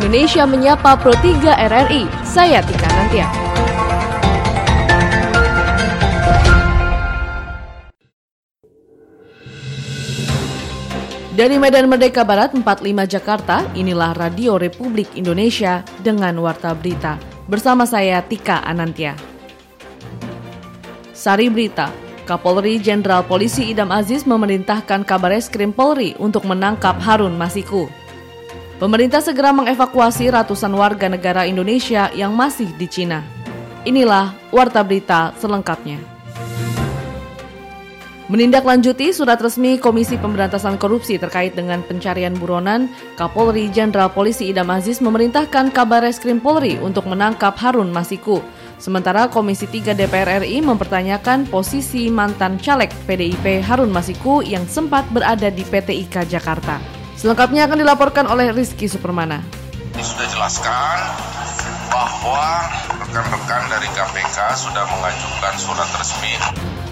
Indonesia Menyapa Pro 3 RRI. Saya Tika Nantia. Dari Medan Merdeka Barat 45 Jakarta, inilah Radio Republik Indonesia dengan Warta Berita. Bersama saya Tika Anantia. Sari Berita, Kapolri Jenderal Polisi Idam Aziz memerintahkan Kabar Eskrim Polri untuk menangkap Harun Masiku. Pemerintah segera mengevakuasi ratusan warga negara Indonesia yang masih di Cina. Inilah Warta Berita selengkapnya. Menindaklanjuti surat resmi Komisi Pemberantasan Korupsi terkait dengan pencarian buronan, Kapolri Jenderal Polisi Idam Aziz memerintahkan Kabar Reskrim Polri untuk menangkap Harun Masiku. Sementara Komisi 3 DPR RI mempertanyakan posisi mantan caleg PDIP Harun Masiku yang sempat berada di PT IKA Jakarta. Selengkapnya akan dilaporkan oleh Rizky Supermana. Ini sudah jelaskan bahwa rekan-rekan dari KPK sudah mengajukan surat resmi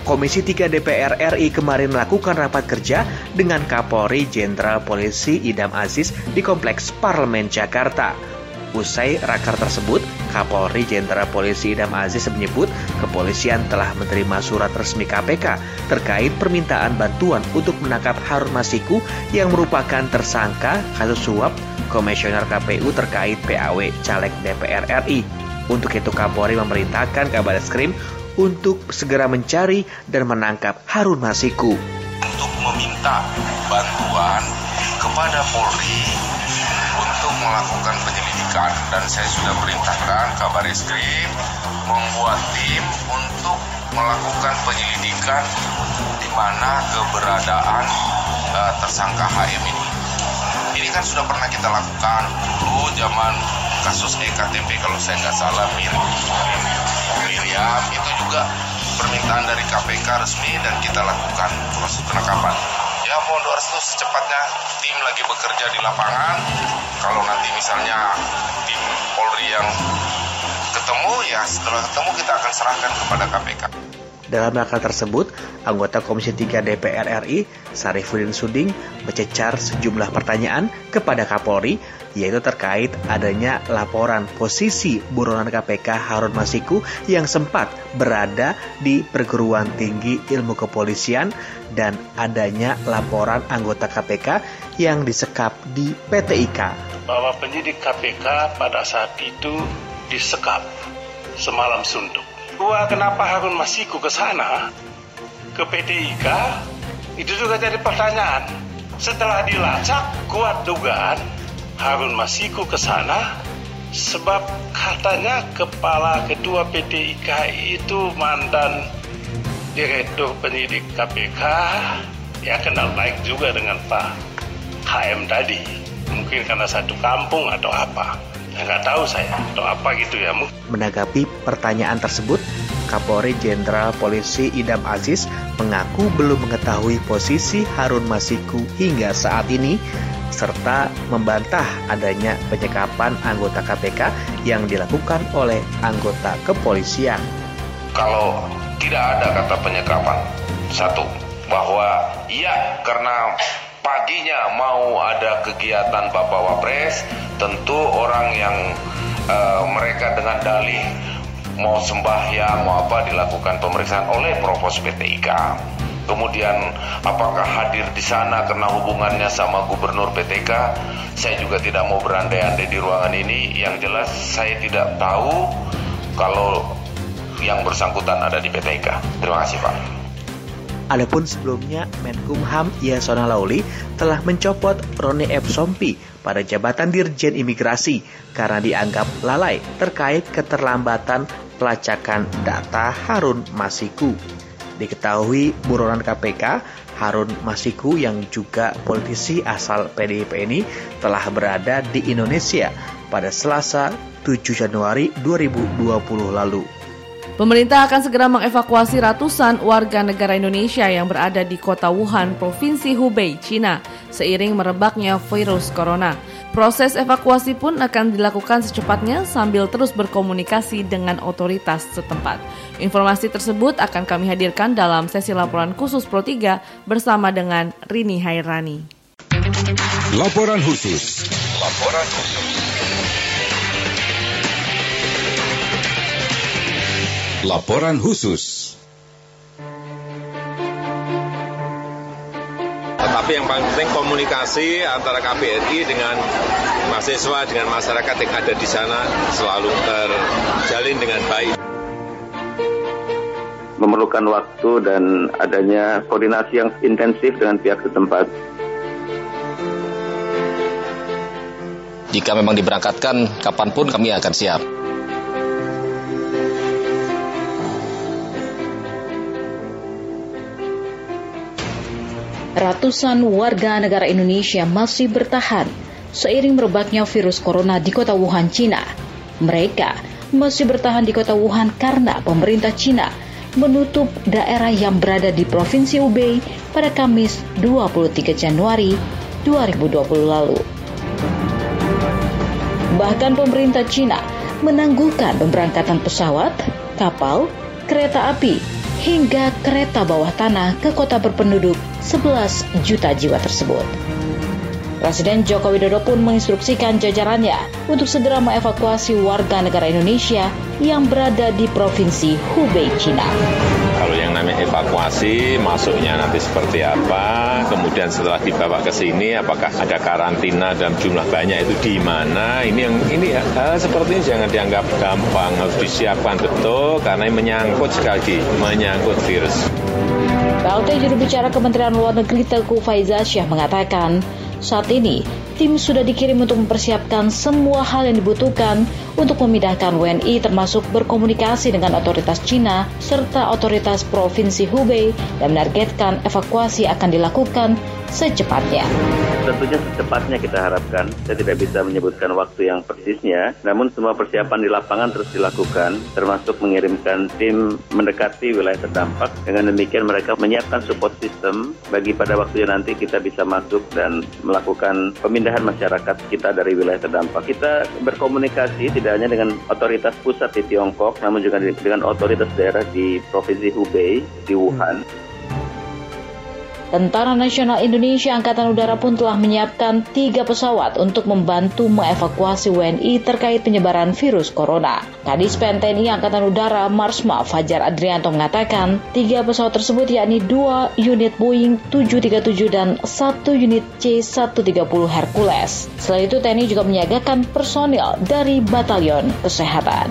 Komisi 3 DPR RI kemarin melakukan rapat kerja dengan Kapolri Jenderal Polisi Idam Aziz di Kompleks Parlemen Jakarta. Usai rakar tersebut, Kapolri Jenderal Polisi Idam Aziz menyebut kepolisian telah menerima surat resmi KPK terkait permintaan bantuan untuk menangkap Harun Masiku yang merupakan tersangka kasus suap Komisioner KPU terkait PAW caleg DPR RI. Untuk itu Kapolri memerintahkan Kabar Eskrim untuk segera mencari dan menangkap Harun Masiku. Untuk meminta bantuan kepada Polri melakukan penyelidikan dan saya sudah perintahkan kabar eskrim membuat tim untuk melakukan penyelidikan di mana keberadaan uh, tersangka HM ini. Ini kan sudah pernah kita lakukan dulu zaman kasus EKTP kalau saya nggak salah mirip Miriam itu juga permintaan dari KPK resmi dan kita lakukan proses penangkapan. Ya mohon doa restu secepatnya tim lagi bekerja di lapangan. Kalau nanti misalnya tim Polri yang ketemu ya setelah ketemu kita akan serahkan kepada KPK. Dalam rakar tersebut, anggota Komisi 3 DPR RI, Sarifudin Suding, mencecar sejumlah pertanyaan kepada Kapolri, yaitu terkait adanya laporan posisi buronan KPK Harun Masiku yang sempat berada di perguruan tinggi ilmu kepolisian dan adanya laporan anggota KPK yang disekap di PT IKA. Bahwa penyidik KPK pada saat itu disekap semalam suntuk Gua kenapa Harun Masiku ke sana? Ke PT IKA? Itu juga jadi pertanyaan. Setelah dilacak, kuat dugaan Harun Masiku ke sana sebab katanya kepala ketua PT IKA itu mantan direktur penyidik KPK ya kenal baik juga dengan Pak HM tadi. Mungkin karena satu kampung atau apa. Nggak tahu saya atau apa gitu ya. Menanggapi pertanyaan tersebut, Kapolri Jenderal Polisi Idam Aziz mengaku belum mengetahui posisi Harun Masiku hingga saat ini serta membantah adanya penyekapan anggota KPK yang dilakukan oleh anggota kepolisian. Kalau tidak ada kata penyekapan, satu, bahwa iya karena paginya mau ada kegiatan Bapak Wapres, tentu orang yang uh, mereka dengan dalih mau sembahyang mau apa dilakukan pemeriksaan oleh Provos PTIK. Kemudian apakah hadir di sana karena hubungannya sama Gubernur PTK? Saya juga tidak mau berandai-andai di ruangan ini. Yang jelas saya tidak tahu kalau yang bersangkutan ada di PTK. Terima kasih Pak. Adapun sebelumnya Menkumham Yasona Lauli telah mencopot Roni F. Sompi pada jabatan Dirjen Imigrasi karena dianggap lalai terkait keterlambatan pelacakan data Harun Masiku. Diketahui buronan KPK, Harun Masiku yang juga politisi asal PDIP ini telah berada di Indonesia pada Selasa 7 Januari 2020 lalu. Pemerintah akan segera mengevakuasi ratusan warga negara Indonesia yang berada di kota Wuhan, Provinsi Hubei, Cina, seiring merebaknya virus corona. Proses evakuasi pun akan dilakukan secepatnya sambil terus berkomunikasi dengan otoritas setempat. Informasi tersebut akan kami hadirkan dalam sesi laporan khusus Pro 3 bersama dengan Rini Hairani. Laporan khusus. Laporan khusus. Laporan khusus. Tetapi yang paling penting komunikasi antara KBRI dengan mahasiswa, dengan masyarakat yang ada di sana selalu terjalin dengan baik. Memerlukan waktu dan adanya koordinasi yang intensif dengan pihak setempat. Jika memang diberangkatkan, kapan pun kami akan siap. Ratusan warga negara Indonesia masih bertahan seiring merebaknya virus corona di kota Wuhan, Cina. Mereka masih bertahan di kota Wuhan karena pemerintah Cina menutup daerah yang berada di Provinsi Hubei pada Kamis 23 Januari 2020 lalu. Bahkan pemerintah Cina menangguhkan pemberangkatan pesawat, kapal, kereta api, hingga kereta bawah tanah ke kota berpenduduk 11 juta jiwa tersebut. Presiden Joko Widodo pun menginstruksikan jajarannya untuk segera mengevakuasi warga negara Indonesia yang berada di Provinsi Hubei, Cina. Namanya evakuasi, masuknya nanti seperti apa, kemudian setelah dibawa ke sini, apakah ada karantina dalam jumlah banyak itu di mana? Ini yang ini ya, hal seperti ini jangan dianggap gampang, harus disiapkan betul karena ini menyangkut sekali lagi, menyangkut virus. PLT juru bicara Kementerian Luar Negeri Teguh Faizasyah mengatakan, saat ini, tim sudah dikirim untuk mempersiapkan semua hal yang dibutuhkan untuk memindahkan WNI termasuk berkomunikasi dengan otoritas Cina serta otoritas Provinsi Hubei dan menargetkan evakuasi akan dilakukan secepatnya. Tentunya secepatnya kita harapkan. Saya tidak bisa menyebutkan waktu yang persisnya, namun semua persiapan di lapangan terus dilakukan, termasuk mengirimkan tim mendekati wilayah terdampak. Dengan demikian mereka menyiapkan support system bagi pada waktunya nanti kita bisa masuk dan melakukan pemindahan masyarakat kita dari wilayah terdampak. Kita berkomunikasi tidak hanya dengan otoritas pusat di Tiongkok, namun juga dengan otoritas daerah di Provinsi Hubei, di Wuhan. Tentara Nasional Indonesia Angkatan Udara pun telah menyiapkan tiga pesawat untuk membantu mengevakuasi WNI terkait penyebaran virus corona. Kadis PNTNI Angkatan Udara Marsma Fajar Adrianto mengatakan, tiga pesawat tersebut yakni dua unit Boeing 737 dan satu unit C-130 Hercules. Selain itu, TNI juga menyiagakan personil dari Batalion Kesehatan.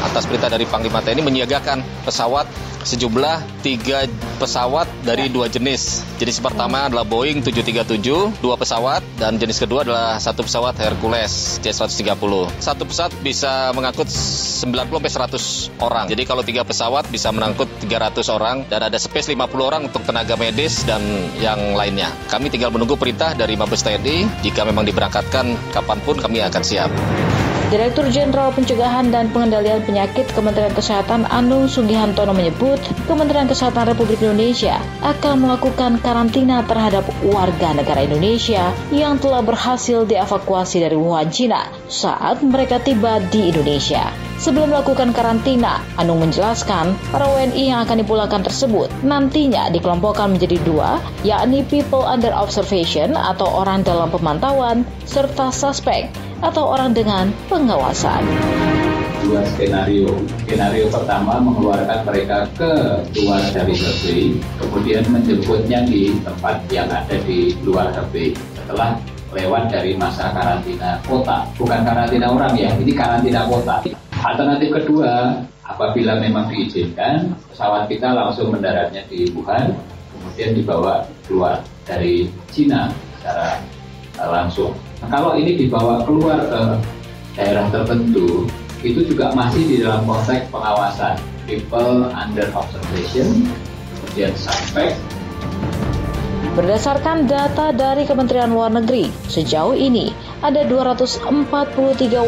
Atas perintah dari Panglima TNI menyiagakan pesawat sejumlah tiga pesawat dari dua jenis. Jenis pertama adalah Boeing 737, dua pesawat, dan jenis kedua adalah satu pesawat Hercules C-130. Satu pesawat bisa mengangkut 90-100 orang. Jadi kalau tiga pesawat bisa mengangkut 300 orang, dan ada space 50 orang untuk tenaga medis dan yang lainnya. Kami tinggal menunggu perintah dari Mabes TNI, jika memang diberangkatkan kapan pun kami akan siap. Direktur Jenderal Pencegahan dan Pengendalian Penyakit Kementerian Kesehatan Anung Sugihantono menyebut Kementerian Kesehatan Republik Indonesia akan melakukan karantina terhadap warga negara Indonesia yang telah berhasil dievakuasi dari Wuhan, Cina saat mereka tiba di Indonesia. Sebelum melakukan karantina, Anung menjelaskan para WNI yang akan dipulangkan tersebut nantinya dikelompokkan menjadi dua, yakni people under observation atau orang dalam pemantauan, serta suspek atau orang dengan pengawasan. Dua skenario. Skenario pertama mengeluarkan mereka ke luar dari Hebei, kemudian menjemputnya di tempat yang ada di luar Hebei. Setelah lewat dari masa karantina kota, bukan karantina orang ya, ini karantina kota. Alternatif kedua, apabila memang diizinkan, pesawat kita langsung mendaratnya di Wuhan, kemudian dibawa keluar dari Cina secara langsung. Nah, kalau ini dibawa keluar ke daerah tertentu, itu juga masih di dalam konteks pengawasan people under observation, kemudian suspect. Berdasarkan data dari Kementerian Luar Negeri, sejauh ini ada 243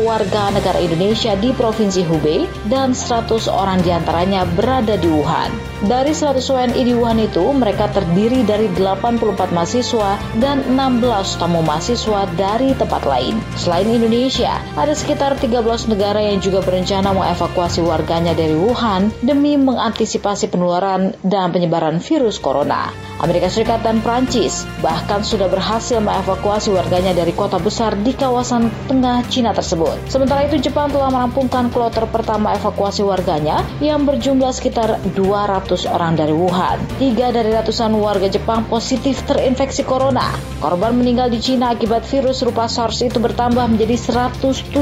warga negara Indonesia di Provinsi Hubei dan 100 orang di antaranya berada di Wuhan. Dari 100 WNI di Wuhan itu, mereka terdiri dari 84 mahasiswa dan 16 tamu mahasiswa dari tempat lain. Selain Indonesia, ada sekitar 13 negara yang juga berencana mengevakuasi warganya dari Wuhan demi mengantisipasi penularan dan penyebaran virus corona. Amerika Serikat dan Prancis bahkan sudah berhasil mengevakuasi warganya dari kota besar di kawasan tengah Cina tersebut. Sementara itu Jepang telah merampungkan kloter pertama evakuasi warganya yang berjumlah sekitar 200 orang dari Wuhan. Tiga dari ratusan warga Jepang positif terinfeksi corona. Korban meninggal di Cina akibat virus rupa SARS itu bertambah menjadi 170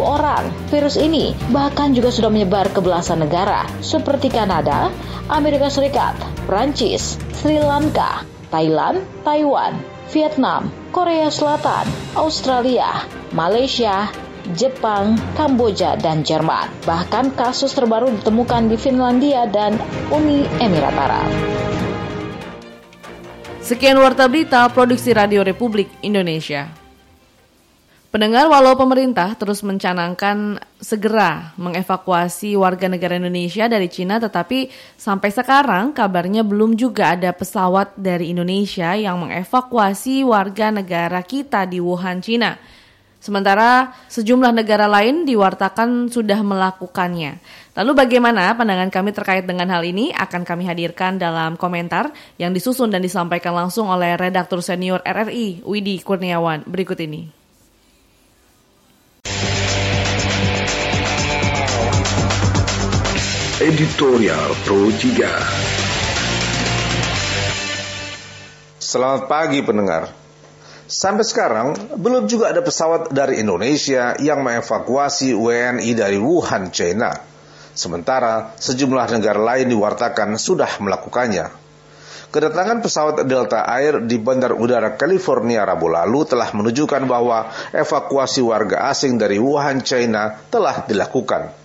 orang. Virus ini bahkan juga sudah menyebar ke belasan negara seperti Kanada, Amerika Serikat, Prancis, Sri Lanka, Thailand, Taiwan, Vietnam, Korea Selatan, Australia, Malaysia, Jepang, Kamboja, dan Jerman. Bahkan kasus terbaru ditemukan di Finlandia dan Uni Emirat Arab. Sekian warta berita Produksi Radio Republik Indonesia. Pendengar, walau pemerintah terus mencanangkan segera mengevakuasi warga negara Indonesia dari Cina, tetapi sampai sekarang kabarnya belum juga ada pesawat dari Indonesia yang mengevakuasi warga negara kita di Wuhan, Cina. Sementara sejumlah negara lain diwartakan sudah melakukannya. Lalu bagaimana pandangan kami terkait dengan hal ini akan kami hadirkan dalam komentar yang disusun dan disampaikan langsung oleh redaktur senior RRI Widi Kurniawan berikut ini. Editorial Pro 3 Selamat pagi pendengar. Sampai sekarang belum juga ada pesawat dari Indonesia yang mengevakuasi WNI dari Wuhan, China. Sementara sejumlah negara lain diwartakan sudah melakukannya. Kedatangan pesawat Delta Air di Bandar Udara California Rabu lalu telah menunjukkan bahwa evakuasi warga asing dari Wuhan, China telah dilakukan.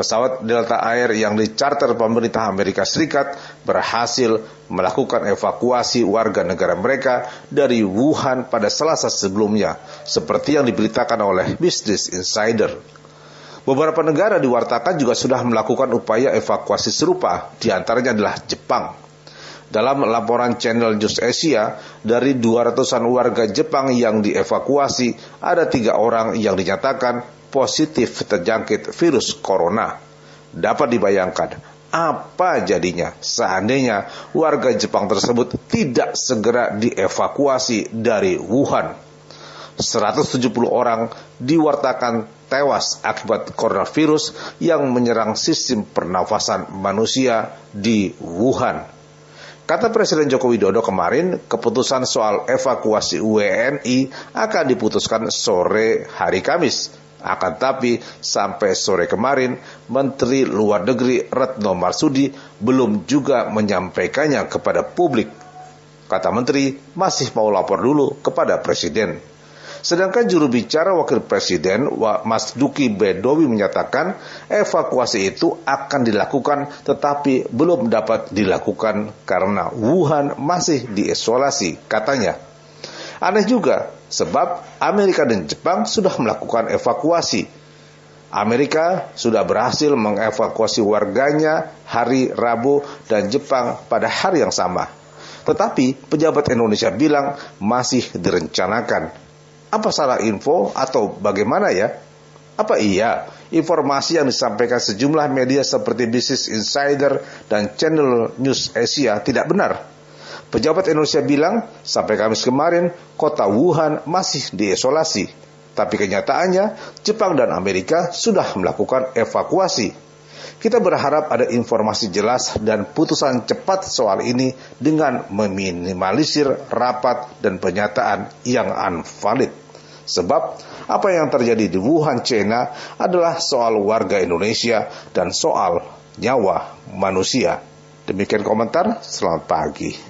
Pesawat Delta Air yang dicarter pemerintah Amerika Serikat berhasil melakukan evakuasi warga negara mereka dari Wuhan pada Selasa sebelumnya, seperti yang diberitakan oleh Business Insider. Beberapa negara diwartakan juga sudah melakukan upaya evakuasi serupa, di antaranya adalah Jepang. Dalam laporan channel News Asia, dari 200-an warga Jepang yang dievakuasi, ada tiga orang yang dinyatakan positif terjangkit virus corona. Dapat dibayangkan apa jadinya seandainya warga Jepang tersebut tidak segera dievakuasi dari Wuhan. 170 orang diwartakan tewas akibat coronavirus yang menyerang sistem pernafasan manusia di Wuhan. Kata Presiden Joko Widodo kemarin, keputusan soal evakuasi WNI akan diputuskan sore hari Kamis. Akan tapi sampai sore kemarin Menteri Luar Negeri Retno Marsudi belum juga menyampaikannya kepada publik. Kata Menteri masih mau lapor dulu kepada Presiden. Sedangkan juru bicara Wakil Presiden Mas Duki Bedowi menyatakan evakuasi itu akan dilakukan tetapi belum dapat dilakukan karena Wuhan masih diisolasi katanya. Aneh juga sebab Amerika dan Jepang sudah melakukan evakuasi. Amerika sudah berhasil mengevakuasi warganya hari Rabu dan Jepang pada hari yang sama. Tetapi pejabat Indonesia bilang masih direncanakan. Apa salah info atau bagaimana ya? Apa iya informasi yang disampaikan sejumlah media seperti Business Insider dan Channel News Asia tidak benar? Pejabat Indonesia bilang sampai Kamis kemarin kota Wuhan masih diisolasi. Tapi kenyataannya Jepang dan Amerika sudah melakukan evakuasi. Kita berharap ada informasi jelas dan putusan cepat soal ini dengan meminimalisir rapat dan pernyataan yang unvalid. Sebab apa yang terjadi di Wuhan, China adalah soal warga Indonesia dan soal nyawa manusia. Demikian komentar, selamat pagi.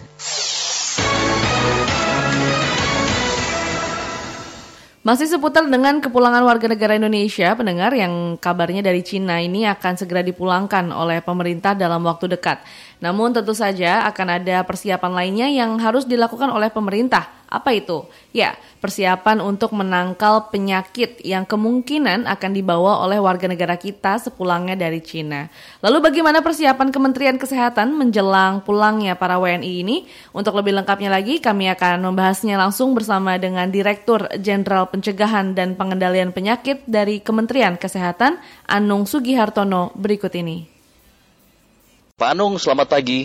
Masih seputar dengan kepulangan warga negara Indonesia, pendengar yang kabarnya dari Cina ini akan segera dipulangkan oleh pemerintah dalam waktu dekat. Namun tentu saja akan ada persiapan lainnya yang harus dilakukan oleh pemerintah apa itu? Ya, persiapan untuk menangkal penyakit yang kemungkinan akan dibawa oleh warga negara kita sepulangnya dari Cina. Lalu bagaimana persiapan Kementerian Kesehatan menjelang pulangnya para WNI ini? Untuk lebih lengkapnya lagi, kami akan membahasnya langsung bersama dengan Direktur Jenderal Pencegahan dan Pengendalian Penyakit dari Kementerian Kesehatan, Anung Sugihartono, berikut ini. Pak Anung, selamat pagi.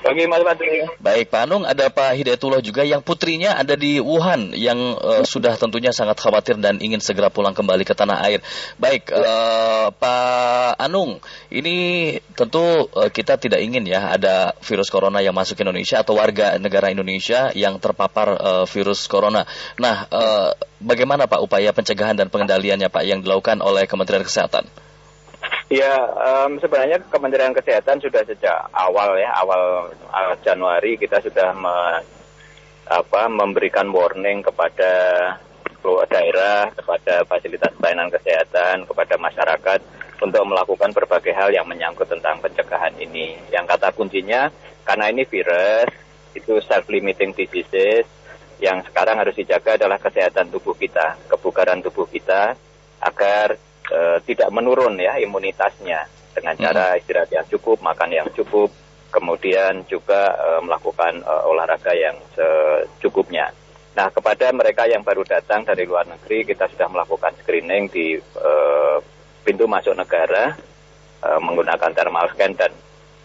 Pagi Mas Patri. Baik Pak Anung, ada Pak Hidayatullah juga yang putrinya ada di Wuhan yang uh, sudah tentunya sangat khawatir dan ingin segera pulang kembali ke tanah air. Baik uh, Pak Anung, ini tentu uh, kita tidak ingin ya ada virus corona yang masuk ke Indonesia atau warga negara Indonesia yang terpapar uh, virus corona. Nah, uh, bagaimana Pak upaya pencegahan dan pengendaliannya Pak yang dilakukan oleh Kementerian Kesehatan? Ya, um, sebenarnya Kementerian Kesehatan sudah sejak awal ya, awal, Januari kita sudah me, apa, memberikan warning kepada daerah, kepada fasilitas pelayanan kesehatan, kepada masyarakat untuk melakukan berbagai hal yang menyangkut tentang pencegahan ini. Yang kata kuncinya, karena ini virus, itu self-limiting diseases, yang sekarang harus dijaga adalah kesehatan tubuh kita, kebugaran tubuh kita, agar e, tidak menurun ya imunitasnya dengan cara istirahat yang cukup, makan yang cukup, kemudian juga e, melakukan e, olahraga yang secukupnya. Nah, kepada mereka yang baru datang dari luar negeri, kita sudah melakukan screening di e, pintu masuk negara e, menggunakan thermal scan dan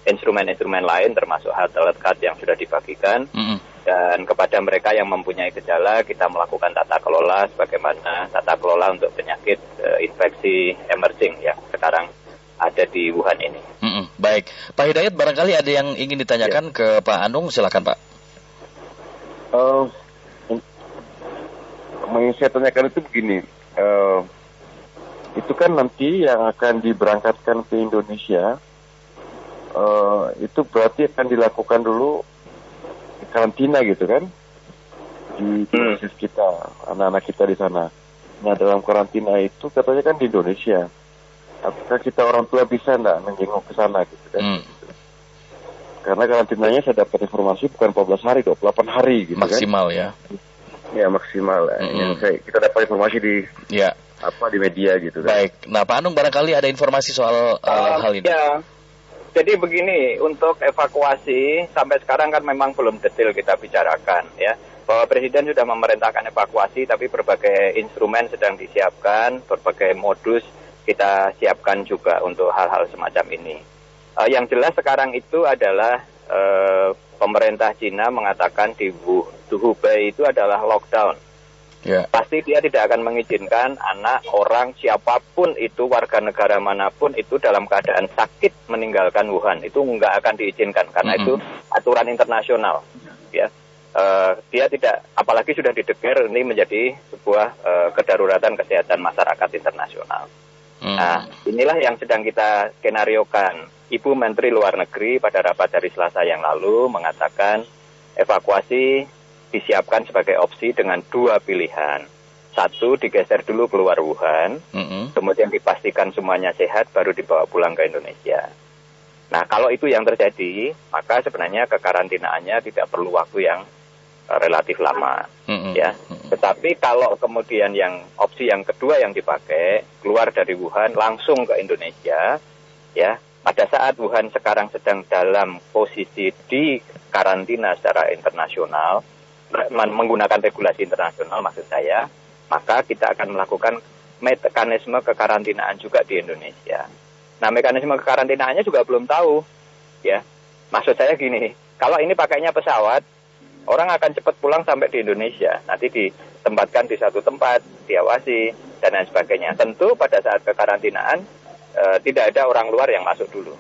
instrumen-instrumen lain termasuk health alert card yang sudah dibagikan. Mm -hmm. Dan kepada mereka yang mempunyai gejala, kita melakukan tata kelola sebagaimana tata kelola untuk penyakit uh, infeksi emerging yang sekarang ada di Wuhan ini. Mm -hmm. Baik, Pak Hidayat barangkali ada yang ingin ditanyakan ya. ke Pak Anung, silakan Pak. Uh, yang saya tanyakan itu begini, uh, itu kan nanti yang akan diberangkatkan ke Indonesia uh, itu berarti akan dilakukan dulu karantina gitu kan di basis hmm. kita anak-anak kita di sana. Nah dalam karantina itu katanya kan di Indonesia. Apakah kita orang tua bisa enggak menjenguk ke sana gitu kan? Hmm. Karena karantinanya saya dapat informasi bukan 14 hari, 28 hari gitu maksimal kan. ya. Ya maksimal. Mm -hmm. Yang saya kita dapat informasi di ya. apa di media gitu kan. Baik. Nah Pak Anung barangkali ada informasi soal uh, uh, hal ini. Ya jadi begini, untuk evakuasi sampai sekarang kan memang belum detail kita bicarakan ya. Bahwa Presiden sudah memerintahkan evakuasi tapi berbagai instrumen sedang disiapkan, berbagai modus kita siapkan juga untuk hal-hal semacam ini. Uh, yang jelas sekarang itu adalah uh, pemerintah Cina mengatakan di Hubei itu adalah lockdown yeah. pasti dia tidak akan mengizinkan anak orang siapa pun itu warga negara mana pun itu dalam keadaan sakit meninggalkan Wuhan itu nggak akan diizinkan karena mm -hmm. itu aturan internasional ya uh, dia tidak apalagi sudah dideklar ini menjadi sebuah uh, kedaruratan kesehatan masyarakat internasional. Mm. Nah, inilah yang sedang kita skenariokan. Ibu Menteri Luar Negeri pada rapat dari Selasa yang lalu mengatakan evakuasi disiapkan sebagai opsi dengan dua pilihan. Satu, digeser dulu keluar Wuhan, mm -hmm. kemudian dipastikan semuanya sehat, baru dibawa pulang ke Indonesia. Nah, kalau itu yang terjadi, maka sebenarnya kekarantinaannya tidak perlu waktu yang uh, relatif lama, mm -hmm. ya. Tetapi kalau kemudian yang opsi yang kedua yang dipakai keluar dari Wuhan langsung ke Indonesia, ya, pada saat Wuhan sekarang sedang dalam posisi di karantina secara internasional, menggunakan regulasi internasional maksud saya, maka kita akan melakukan mekanisme kekarantinaan juga di Indonesia. Nah, mekanisme kekarantinaannya juga belum tahu, ya. Maksud saya gini, kalau ini pakainya pesawat, orang akan cepat pulang sampai di Indonesia. Nanti ditempatkan di satu tempat, diawasi, dan lain sebagainya. Tentu pada saat kekarantinaan, e, tidak ada orang luar yang masuk dulu.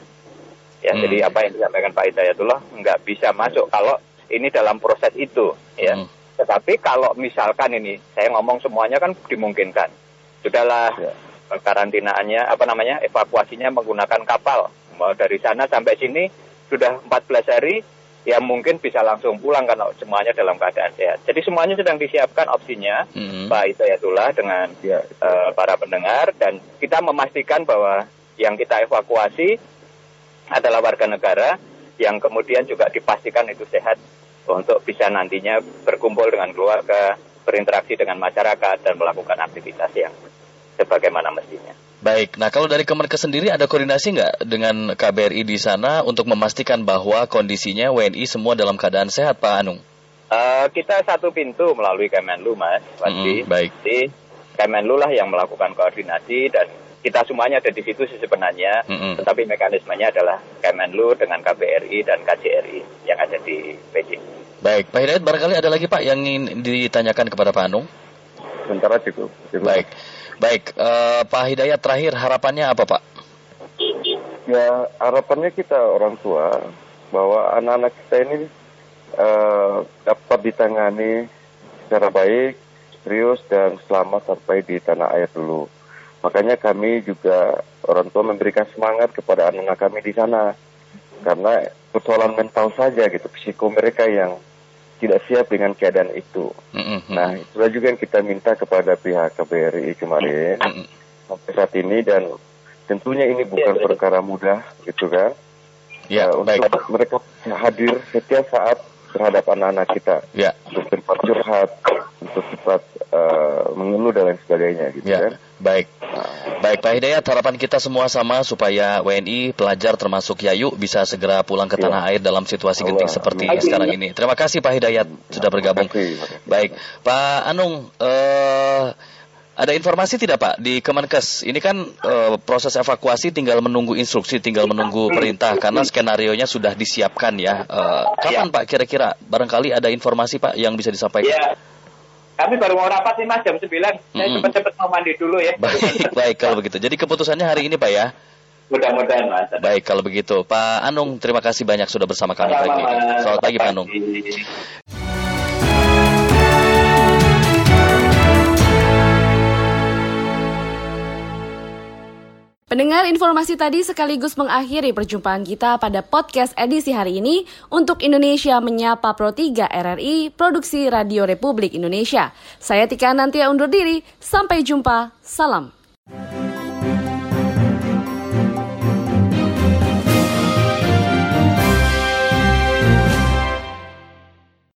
Ya, hmm. jadi apa yang disampaikan Pak Hidayatullah nggak bisa masuk kalau ini dalam proses itu ya. Hmm. Tetapi kalau misalkan ini saya ngomong semuanya kan dimungkinkan. Sudahlah ya. karantinaannya apa namanya evakuasinya menggunakan kapal. Mau dari sana sampai sini sudah 14 hari ya mungkin bisa langsung pulang kalau semuanya dalam keadaan sehat. Jadi semuanya sedang disiapkan opsinya, mm-hmm. Pak Isayatullah dengan ya, uh, para pendengar dan kita memastikan bahwa yang kita evakuasi adalah warga negara yang kemudian juga dipastikan itu sehat untuk bisa nantinya berkumpul dengan keluarga, berinteraksi dengan masyarakat, dan melakukan aktivitas yang sebagaimana mestinya. Baik, nah kalau dari Kemenkes sendiri ada koordinasi nggak dengan KBRI di sana untuk memastikan bahwa kondisinya WNI semua dalam keadaan sehat, Pak Anung? Uh, kita satu pintu melalui Kemenlu, Mas. Mm, baik. Jadi Kemenlu lah yang melakukan koordinasi dan kita semuanya ada di situ sih sebenarnya, Mm-mm. tetapi mekanismenya adalah Kemenlu dengan KBRI dan KJRI yang ada di Beijing. Baik, Pak Hidayat barangkali ada lagi Pak yang ingin ditanyakan kepada Pak Anung? Sementara cukup. Baik, baik. eh, Pak Hidayat terakhir harapannya apa Pak? Ya harapannya kita orang tua bahwa anak-anak kita ini eh, dapat ditangani secara baik, serius dan selamat sampai di tanah air dulu. Makanya kami juga orang tua memberikan semangat kepada anak-anak kami di sana karena persoalan mental saja gitu, psiko mereka yang tidak siap dengan keadaan itu. Nah, itulah juga yang kita minta kepada pihak KBRI kemarin sampai saat ini dan tentunya ini bukan perkara mudah gitu kan. Ya, Uh, untuk mereka hadir setiap saat terhadap anak-anak kita. Ya. Untuk tempat curhat, untuk tempat uh, mengeluh dan lain sebagainya gitu Ya, kan. baik. Baik Pak Hidayat, harapan kita semua sama supaya WNI, pelajar termasuk Yayu bisa segera pulang ke tanah air dalam situasi genting seperti Amin. sekarang ini. Terima kasih Pak Hidayat sudah bergabung. Baik, Pak Anung, eh, ada informasi tidak Pak di Kemenkes? Ini kan eh, proses evakuasi tinggal menunggu instruksi, tinggal menunggu perintah karena skenario nya sudah disiapkan ya. Eh, kapan Pak kira-kira? Barangkali ada informasi Pak yang bisa disampaikan? Ya, kami baru mau rapat nih Mas jam 9. Saya Mm-mm. cepet-cepet mau mandi dulu ya. Baik, baik kalau begitu. Jadi keputusannya hari ini Pak ya? Mudah-mudahan Mas. Baik kalau begitu. Pak Anung, terima kasih banyak sudah bersama kami pagi. ini. Selamat pagi Pak Anung. Pendengar informasi tadi sekaligus mengakhiri perjumpaan kita pada podcast edisi hari ini untuk Indonesia Menyapa Pro 3 RRI Produksi Radio Republik Indonesia. Saya Tika Nantia undur diri, sampai jumpa, salam.